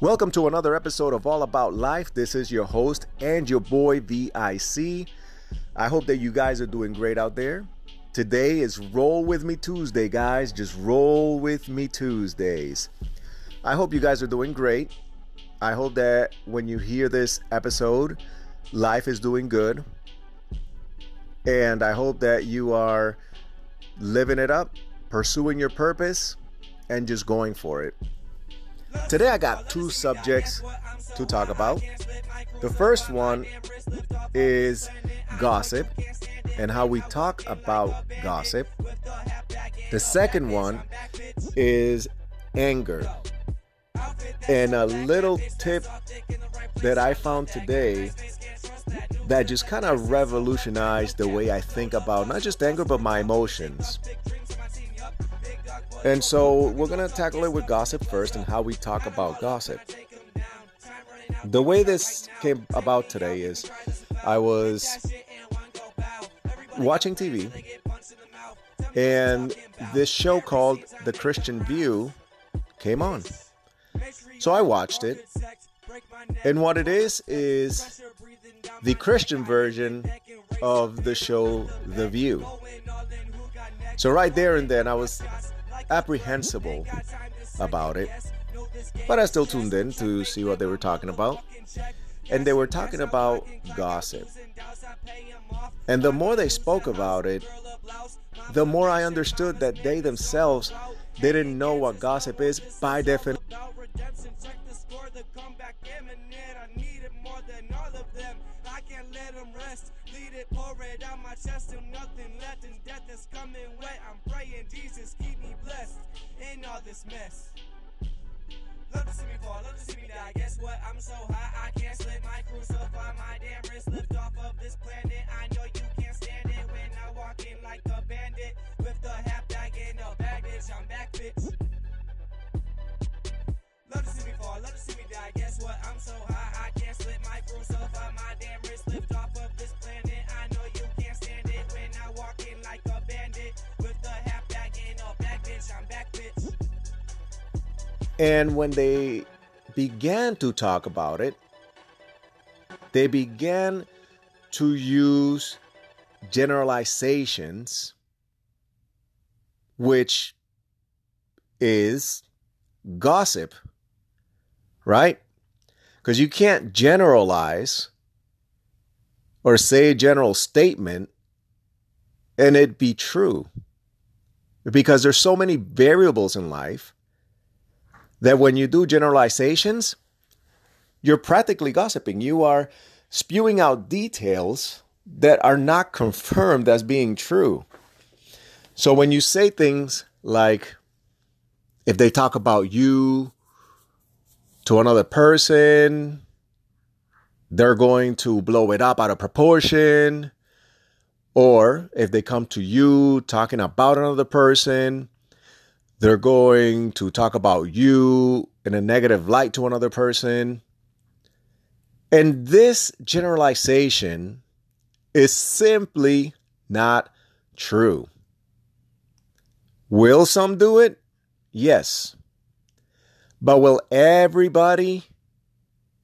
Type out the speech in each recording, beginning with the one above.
Welcome to another episode of All About Life. This is your host and your boy VIC. I hope that you guys are doing great out there. Today is Roll With Me Tuesday, guys. Just roll with me Tuesdays. I hope you guys are doing great. I hope that when you hear this episode, life is doing good. And I hope that you are living it up, pursuing your purpose, and just going for it. Today I got two subjects to talk about. The first one is gossip and how we talk about gossip. The second one is anger. And a little tip that I found today that just kind of revolutionized the way I think about not just anger, but my emotions. And so we're going to tackle it with gossip first and how we talk about gossip. The way this came about today is I was watching TV and this show called The Christian View came on. So I watched it. And what it is is the Christian version of the show The View. So right there and then I was apprehensible about it. But I still tuned in to see what they were talking about. And they were talking about gossip. And the more they spoke about it, the more I understood that they themselves didn't know what gossip is by definition. This mess. Love to see me fall, love to see me die. Guess what? I'm so high, I can't slip my crucify my damn wrist. Lift off of this planet. I know you can't stand it when I walk in like a bandit with the half bag and a baggage. I'm back, bitch. And when they began to talk about it, they began to use generalizations, which is gossip, right? Because you can't generalize or say a general statement and it be true. Because there's so many variables in life that when you do generalizations, you're practically gossiping. You are spewing out details that are not confirmed as being true. So when you say things like, if they talk about you to another person, they're going to blow it up out of proportion. Or if they come to you talking about another person, they're going to talk about you in a negative light to another person. And this generalization is simply not true. Will some do it? Yes. But will everybody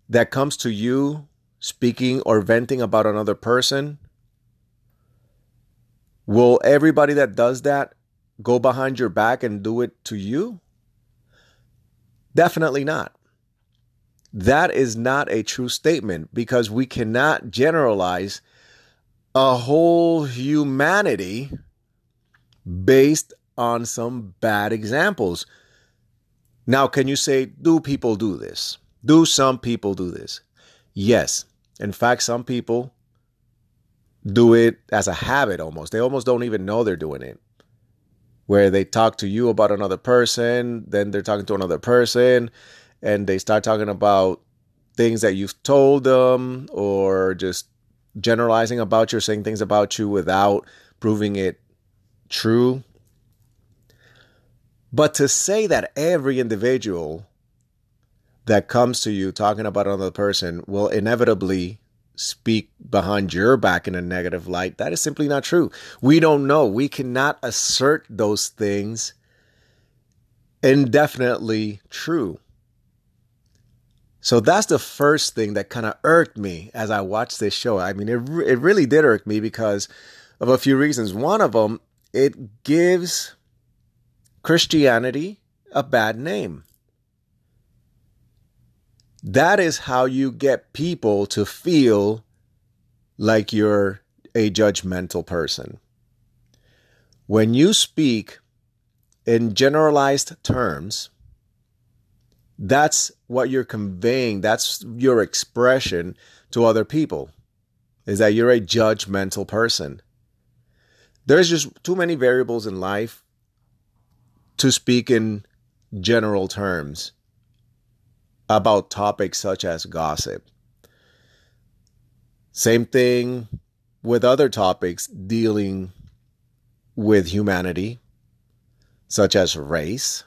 that comes to you speaking or venting about another person, will everybody that does that go behind your back and do it to you? Definitely not. That is not a true statement because we cannot generalize a whole humanity based on some bad examples. Now, can you say, do people do this? Do some people do this? Yes. In fact, some people do it as a habit almost. They almost don't even know they're doing it where they talk to you about another person, then they're talking to another person, and they start talking about things that you've told them or just generalizing about you saying things about you without proving it true. But to say that every individual that comes to you talking about another person will inevitably speak behind your back in a negative light. That is simply not true. We don't know. We cannot assert those things indefinitely true. So that's the first thing that kind of irked me as I watched this show. I mean, it, it really did irk me because of a few reasons. One of them, it gives Christianity a bad name. That is how you get people to feel like you're a judgmental person. When you speak in generalized terms, that's what you're conveying. That's your expression to other people is that you're a judgmental person. There's just too many variables in life to speak in general terms about topics such as gossip. Same thing with other topics dealing with humanity, such as race,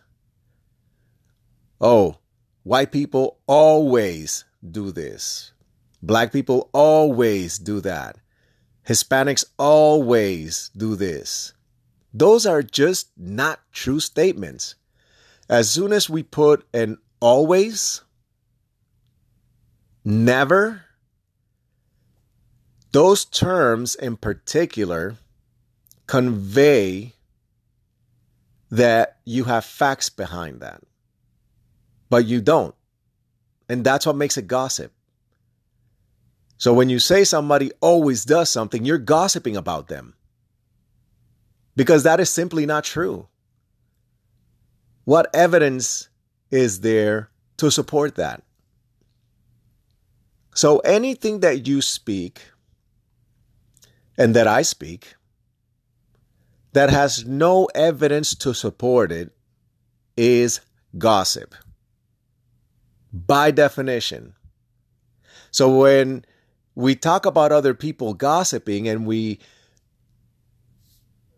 oh, white people always do this. Black people always do that. Hispanics always do this. Those are just not true statements. As soon as we put an always, never, those terms in particular convey that you have facts behind that but you don't. And that's what makes it gossip. So when you say somebody always does something, you're gossiping about them. Because that is simply not true. What evidence is there to support that? So anything that you speak and that I speak that has no evidence to support it is gossip by definition. So when we talk about other people gossiping and we,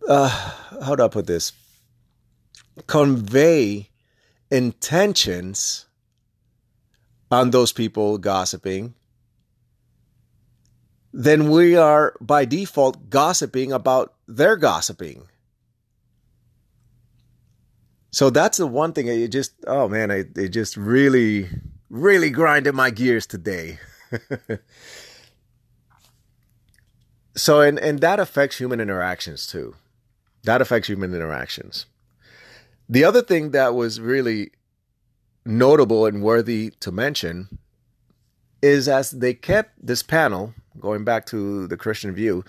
uh, how do I put this? Convey intentions on those people gossiping, then we are by default gossiping about their gossiping. So that's the one thing. It just, oh man, it, it just really, really grinded my gears today. so, and, and that affects human interactions too. That affects human interactions. The other thing that was really notable and worthy to mention is as they kept this panel, going back to the Christian view,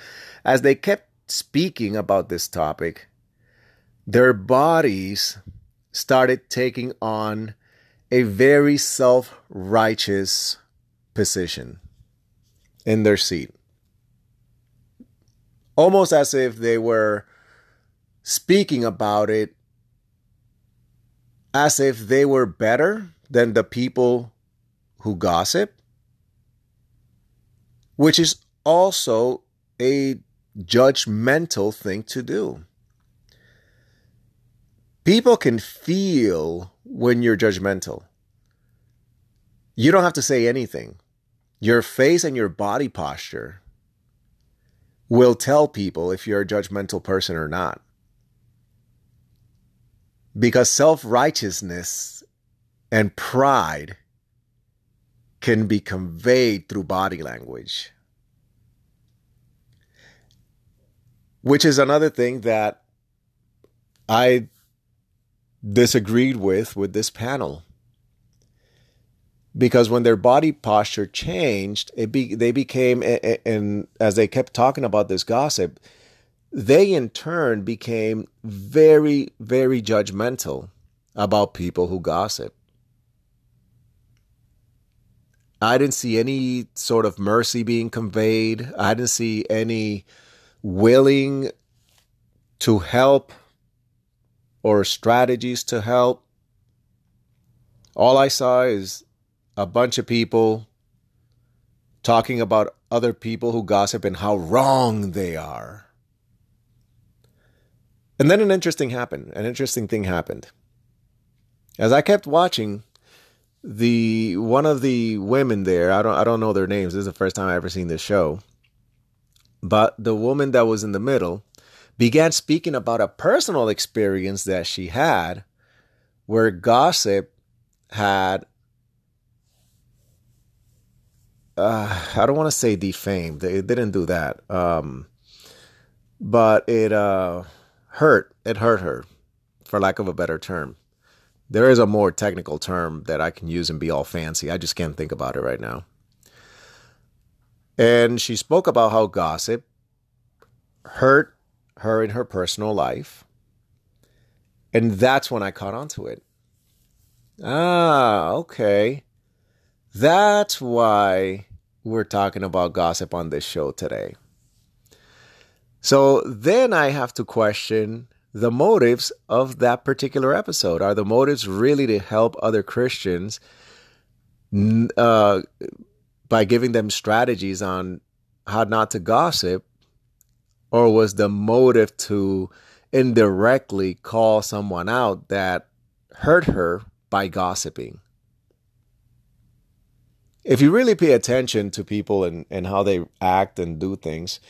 as they kept speaking about this topic, their bodies started taking on a very self righteous position in their seat. Almost as if they were speaking about it as if they were better than the people who gossip, which is also a judgmental thing to do. People can feel when you're judgmental. You don't have to say anything. Your face and your body posture will tell people if you're a judgmental person or not. Because self righteousness and pride can be conveyed through body language. Which is another thing that I disagreed with with this panel because when their body posture changed it be, they became and as they kept talking about this gossip they in turn became very very judgmental about people who gossip i didn't see any sort of mercy being conveyed i didn't see any willing to help or strategies to help. All I saw is a bunch of people talking about other people who gossip and how wrong they are. And then an interesting happened. An interesting thing happened. As I kept watching, the one of the women there, I don't I don't know their names. This is the first time I ever seen this show. But the woman that was in the middle began speaking about a personal experience that she had where gossip had uh, I don't want to say defamed. It didn't do that. Um, but it uh, hurt. It hurt her, for lack of a better term. There is a more technical term that I can use and be all fancy. I just can't think about it right now. And she spoke about how gossip hurt her in her personal life. And that's when I caught on to it. Ah, okay. That's why we're talking about gossip on this show today. So then I have to question the motives of that particular episode. Are the motives really to help other Christians uh, by giving them strategies on how not to gossip? Or was the motive to indirectly call someone out that hurt her by gossiping? If you really pay attention to people and, and how they act and do things,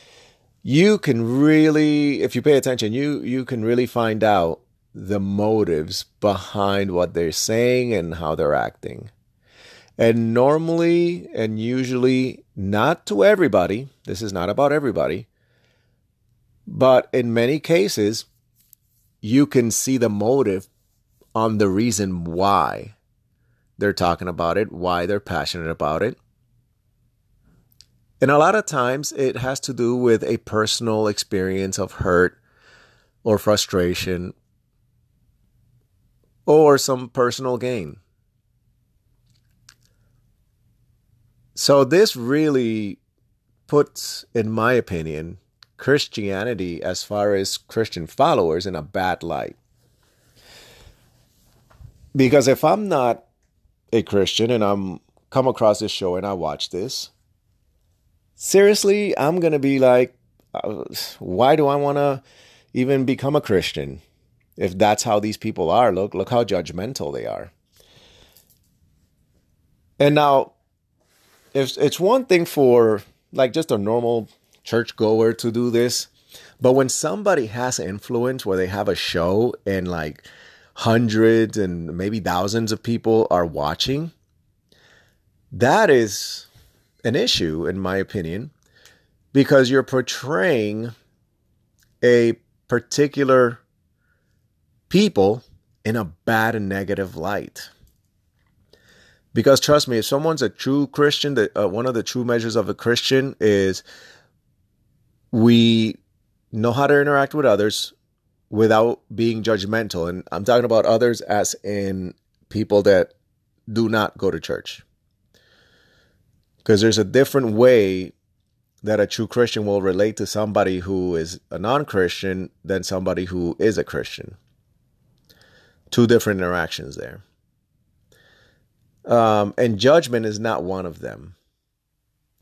you can really if you pay attention you you can really find out the motives behind what they're saying and how they're acting. And normally and usually not to everybody this is not about everybody but in many cases you can see the motive on the reason why they're talking about it why they're passionate about it and a lot of times it has to do with a personal experience of hurt or frustration or some personal gain. So, this really puts, in my opinion, Christianity as far as Christian followers in a bad light. Because if I'm not a Christian and I'm come across this show and I watch this, seriously, I'm going to be like, uh, why do I want to even become a Christian? If that's how these people are, look, look how judgmental they are. And now, if it's one thing for like just a normal churchgoer to do this, but when somebody has influence where they have a show and like hundreds and maybe thousands of people are watching, that is an issue, in my opinion, because you're portraying a particular people in a bad and negative light. Because trust me, if someone's a true Christian, that uh, one of the true measures of a Christian is we know how to interact with others without being judgmental. And I'm talking about others as in people that do not go to church. Because there's a different way that a true Christian will relate to somebody who is a non Christian than somebody who is a Christian. Two different interactions there. Um, and judgment is not one of them,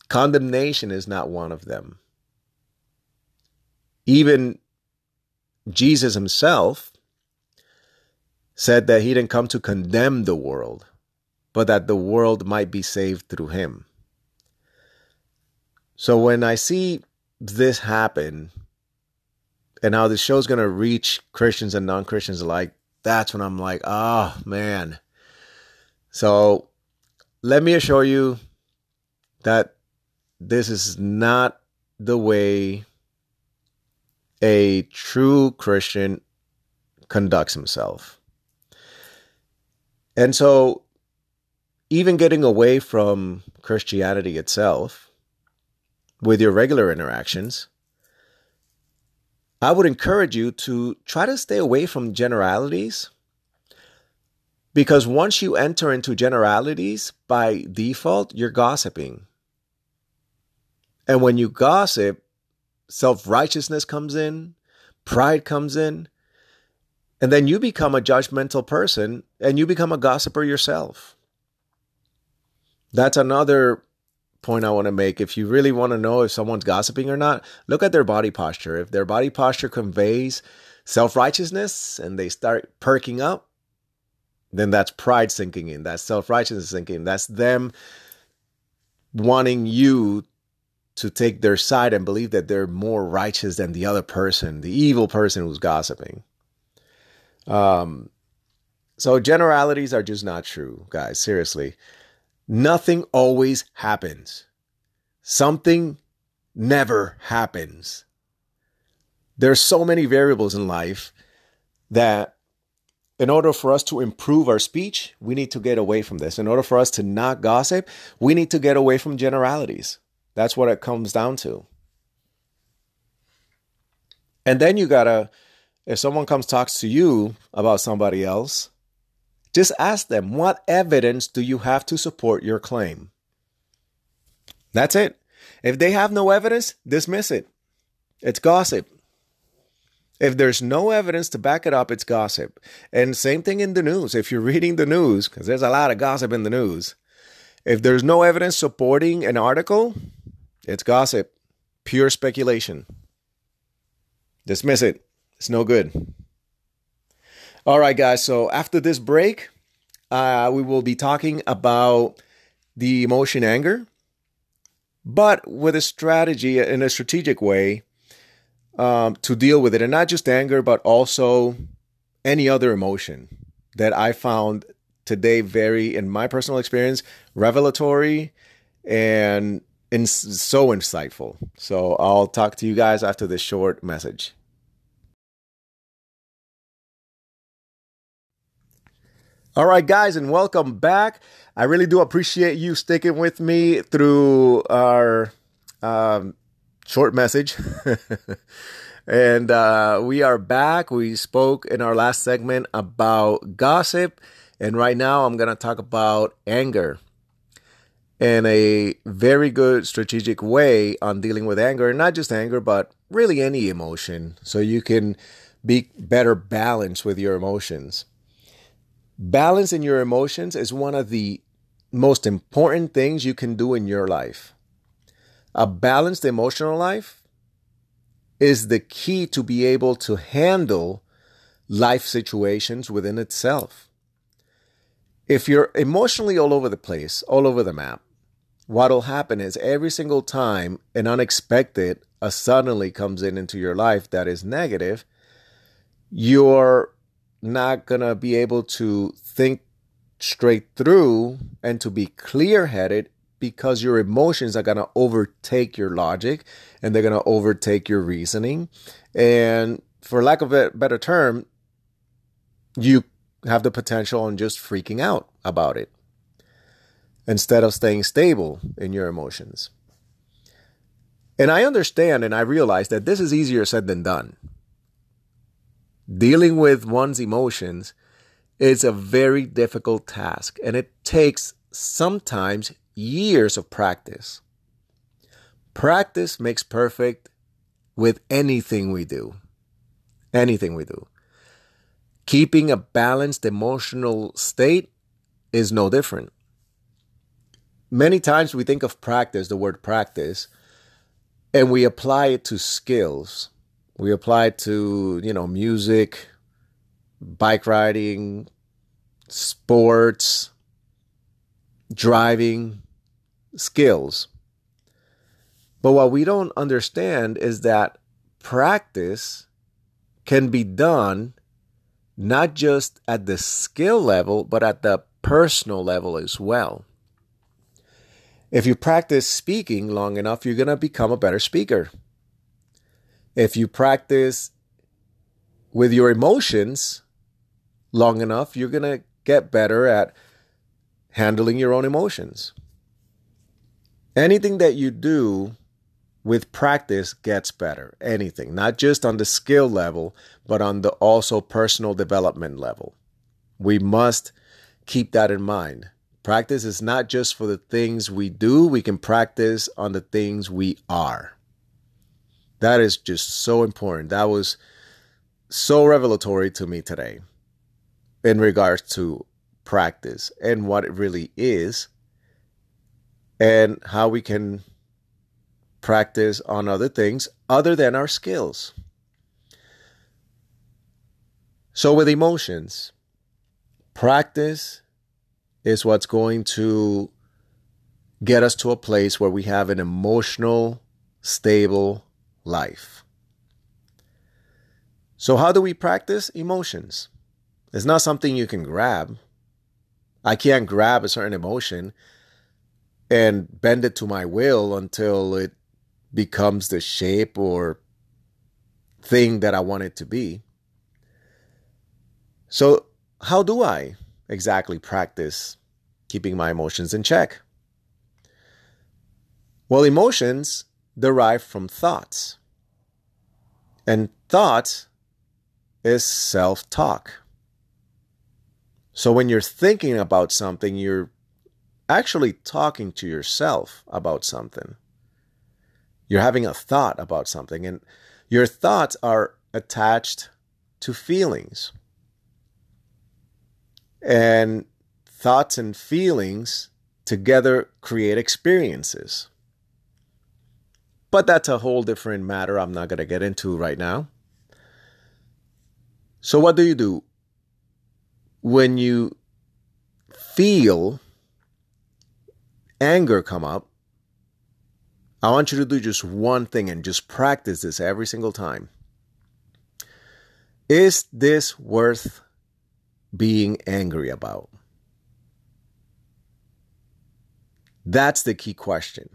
condemnation is not one of them. Even Jesus himself said that he didn't come to condemn the world, but that the world might be saved through him. So when I see this happen and how this show's going to reach Christians and non Christians alike, that's when I'm like, oh, man. So let me assure you that this is not the way a true Christian conducts himself. And so, even getting away from Christianity itself, with your regular interactions, I would encourage you to try to stay away from generalities because once you enter into generalities, by default, you're gossiping. And when you gossip, self righteousness comes in, pride comes in, and then you become a judgmental person and you become a gossiper yourself. That's another point I want to make. If you really want to know if someone's gossiping or not, look at their body posture. If their body posture conveys self righteousness and they start perking up, then that's pride sinking in. That's self righteousness sinking in. That's them wanting you to take their side and believe that they're more righteous than the other person, the evil person who's gossiping. Um, so generalities are just not true, guys. Seriously, nothing always happens. Something never happens. There's so many variables in life that in order for us to improve our speech, we need to get away from this. In order for us to not gossip, we need to get away from generalities. That's what it comes down to. And then you gotta, if someone comes talks to you about somebody else, just ask them, what evidence do you have to support your claim? That's it. If they have no evidence, dismiss it. It's gossip. If there's no evidence to back it up, it's gossip. And same thing in the news. If you're reading the news, because there's a lot of gossip in the news, if there's no evidence supporting an article, it's gossip, pure speculation. Dismiss it. It's no good. All right, guys. So after this break, uh, we will be talking about the emotion anger, but with a strategy in a strategic way um, to deal with it, and not just anger, but also any other emotion that I found today very, in my personal experience, revelatory and in, so insightful. So I'll talk to you guys after this short message. All right, guys, and welcome back. I really do appreciate you sticking with me through our um, short message. and uh, we are back. We spoke in our last segment about gossip. And right now, I'm going to talk about anger in a very good strategic way on dealing with anger. And not just anger, but really any emotion. So you can be better balanced with your emotions. Balance in your emotions is one of the most important things you can do in your life. A balanced emotional life is the key to be able to handle life situations within itself. If you're emotionally all over the place, all over the map, what'll happen is every single time an unexpected, a suddenly comes in into your life that is negative, you're not going to be able to think straight through and to be clear headed because your emotions are going to overtake your logic and they're going to overtake your reasoning. And for lack of a better term, you have the potential on just freaking out about it instead of staying stable in your emotions. And I understand and I realize that this is easier said than done. Dealing with one's emotions is a very difficult task and it takes sometimes years of practice. Practice makes perfect with anything we do. Anything we do. Keeping a balanced emotional state is no different. Many times we think of practice, the word practice, and we apply it to skills. We apply to, you know, music, bike riding, sports, driving, skills. But what we don't understand is that practice can be done not just at the skill level, but at the personal level as well. If you practice speaking long enough, you're going to become a better speaker. If you practice with your emotions long enough, you're going to get better at handling your own emotions. Anything that you do with practice gets better. Anything, not just on the skill level, but on the also personal development level. We must keep that in mind. Practice is not just for the things we do, we can practice on the things we are. That is just so important. That was so revelatory to me today in regards to practice and what it really is and how we can practice on other things other than our skills. So, with emotions, Practice is what's going to get us to a place where we have an emotional, stable life. So, how do we practice emotions? It's not something you can grab. I can't grab a certain emotion and bend it to my will until it becomes the shape or thing that I want it to be. So, how do I exactly practice keeping my emotions in check? Well, emotions derive from thoughts. And thought is self talk. So when you're thinking about something, you're actually talking to yourself about something. You're having a thought about something, and your thoughts are attached to feelings. And thoughts and feelings together create experiences. But that's a whole different matter I'm not going to get into right now. So, what do you do when you feel anger come up? I want you to do just one thing and just practice this every single time. Is this worth being angry about? That's the key question.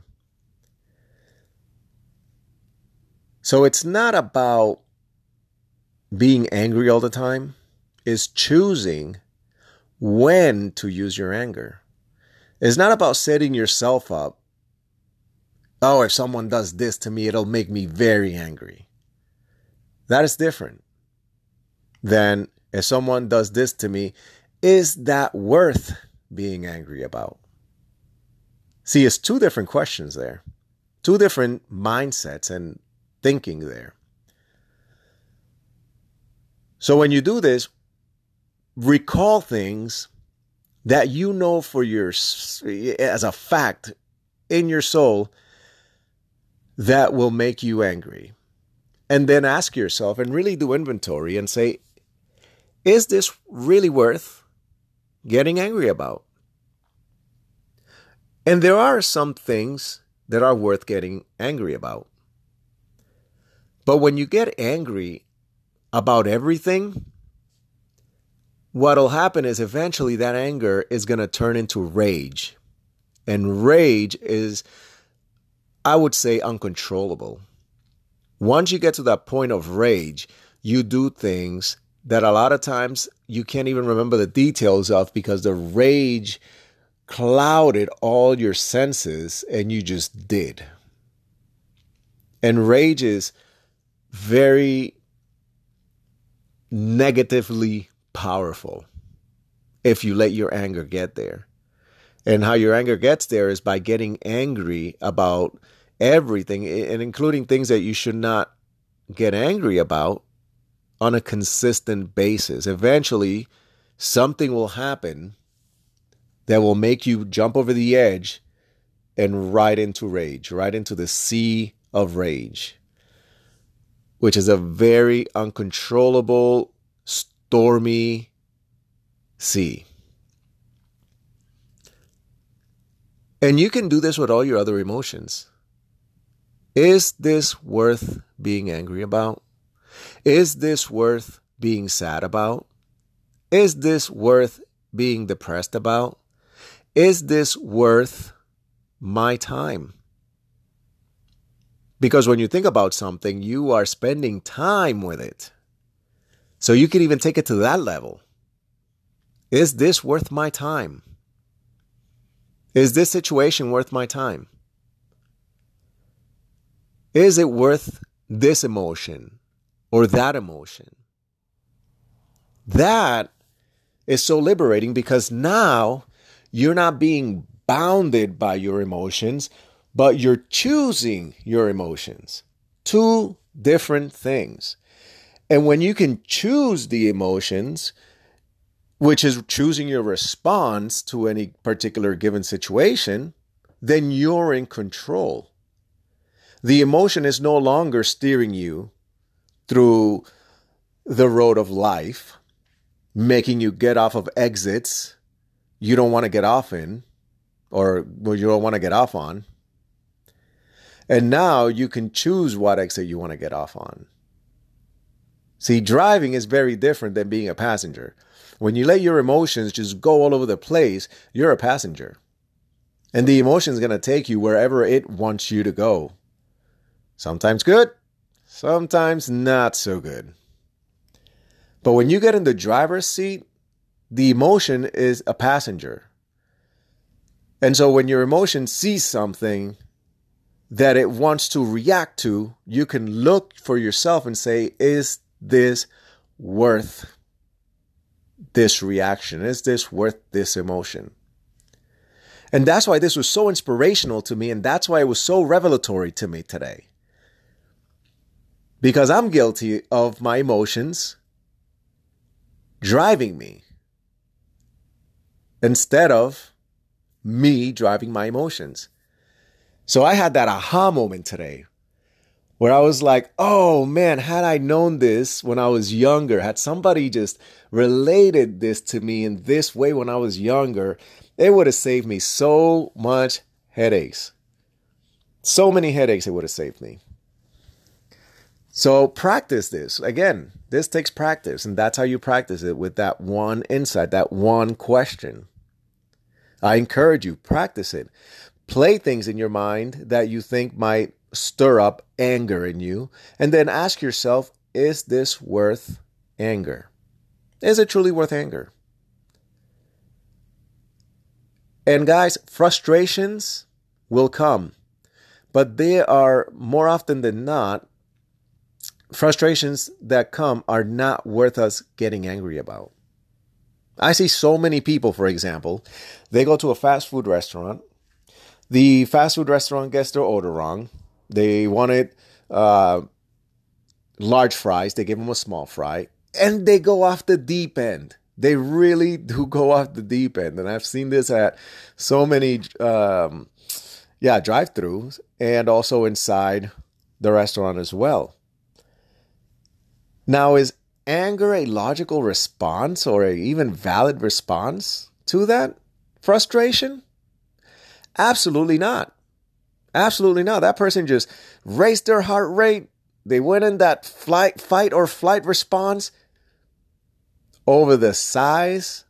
So it's not about being angry all the time, it's choosing when to use your anger. It's not about setting yourself up. Oh, if someone does this to me, it'll make me very angry. That is different than if someone does this to me, is that worth being angry about? See, it's two different questions there, two different mindsets and thinking there. So when you do this, recall things that you know for your as a fact in your soul that will make you angry. And then ask yourself and really do inventory and say, is this really worth getting angry about? And there are some things that are worth getting angry about. But when you get angry about everything, what'll happen is eventually that anger is going to turn into rage. And rage is, I would say, uncontrollable. Once you get to that point of rage, you do things that a lot of times you can't even remember the details of because the rage clouded all your senses and you just did. And rage is very negatively powerful if you let your anger get there. And how your anger gets there is by getting angry about everything and including things that you should not get angry about on a consistent basis. Eventually, something will happen that will make you jump over the edge and right into rage, right into the sea of rage which is a very uncontrollable, stormy sea. And you can do this with all your other emotions. Is this worth being angry about? Is this worth being sad about? Is this worth being depressed about? Is this worth my time? Because when you think about something, you are spending time with it. So you can even take it to that level. Is this worth my time? Is this situation worth my time? Is it worth this emotion or that emotion? That is so liberating because now you're not being bounded by your emotions, but you're choosing your emotions. Two different things. And when you can choose the emotions, which is choosing your response to any particular given situation, then you're in control. The emotion is no longer steering you through the road of life. making you get off of exits you don't want to get off in or you don't want to get off on. And now you can choose what exit you want to get off on. See, driving is very different than being a passenger. When you let your emotions just go all over the place, you're a passenger. And the emotion is going to take you wherever it wants you to go. Sometimes good, sometimes not so good. But when you get in the driver's seat, the emotion is a passenger. And so when your emotion sees something that it wants to react to, you can look for yourself and say, is this worth this reaction? Is this worth this emotion? And that's why this was so inspirational to me. And that's why it was so revelatory to me today. Because I'm guilty of my emotions driving me instead of me driving my emotions. So I had that aha moment today where I was like, oh man, had I known this when I was younger, had somebody just related this to me in this way when I was younger, it would have saved me so much headaches. So many headaches it would have saved me. So practice this. Again, this takes practice, and that's how you practice it with that one insight, that one question. I encourage you, practice it. Play things in your mind that you think might stir up anger in you, and then ask yourself, is this worth anger? Is it truly worth anger? And guys, frustrations will come, but they are more often than not, frustrations that come are not worth us getting angry about. I see so many people, for example, they go to a fast food restaurant. The fast food restaurant gets their order wrong. They wanted uh, large fries. They give them a small fry, and they go off the deep end. They really do go off the deep end, and I've seen this at so many, um, yeah, drive-throughs and also inside the restaurant as well. Now, is anger a logical response or a even valid response to that frustration? Absolutely not. Absolutely not. That person just raised their heart rate. They went in that flight, fight or flight response over the size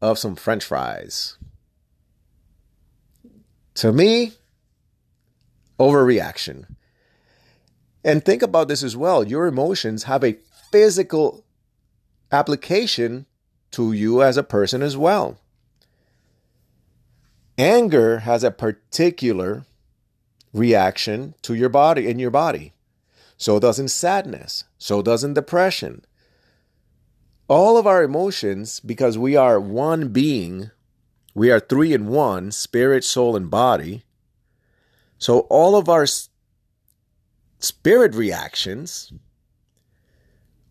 of some french fries. To me, overreaction. And think about this as well. Your emotions have a physical application to you as a person as well. Anger has a particular reaction to your body in your body. So doesn't sadness. So doesn't depression. All of our emotions, because we are one being, we are three in one spirit, soul, and body. So all of our spirit reactions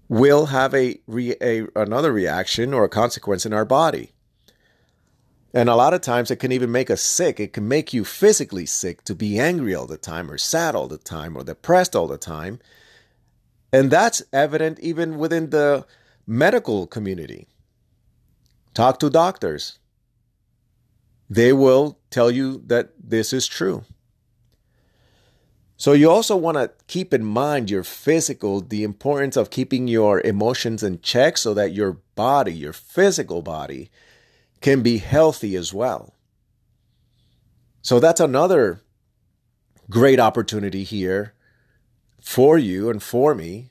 will have a, re, a another reaction or a consequence in our body. And a lot of times it can even make us sick. It can make you physically sick to be angry all the time or sad all the time or depressed all the time. And that's evident even within the medical community. Talk to doctors. They will tell you that this is true. So you also want to keep in mind your physical, the importance of keeping your emotions in check so that your body, your physical body, can be healthy as well. So that's another great opportunity here for you and for me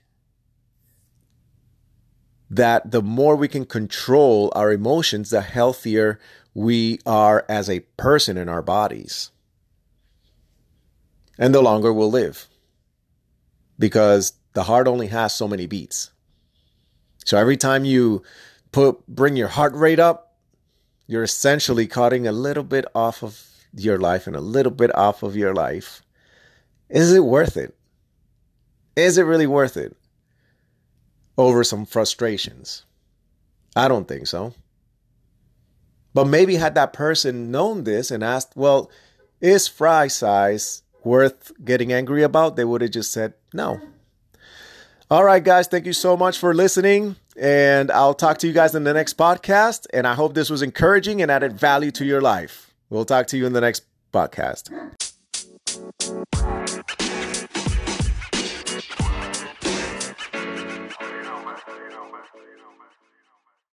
that the more we can control our emotions, the healthier we are as a person in our bodies and the longer we'll live because the heart only has so many beats. So every time you put bring your heart rate up, you're essentially cutting a little bit off of your life and a little bit off of your life. Is it worth it? Is it really worth it? Over some frustrations. I don't think so. But maybe had that person known this and asked, well, is fry size worth getting angry about, they would have just said no. All right, guys, thank you so much for listening. And I'll talk to you guys in the next podcast. And I hope this was encouraging and added value to your life. We'll talk to you in the next podcast.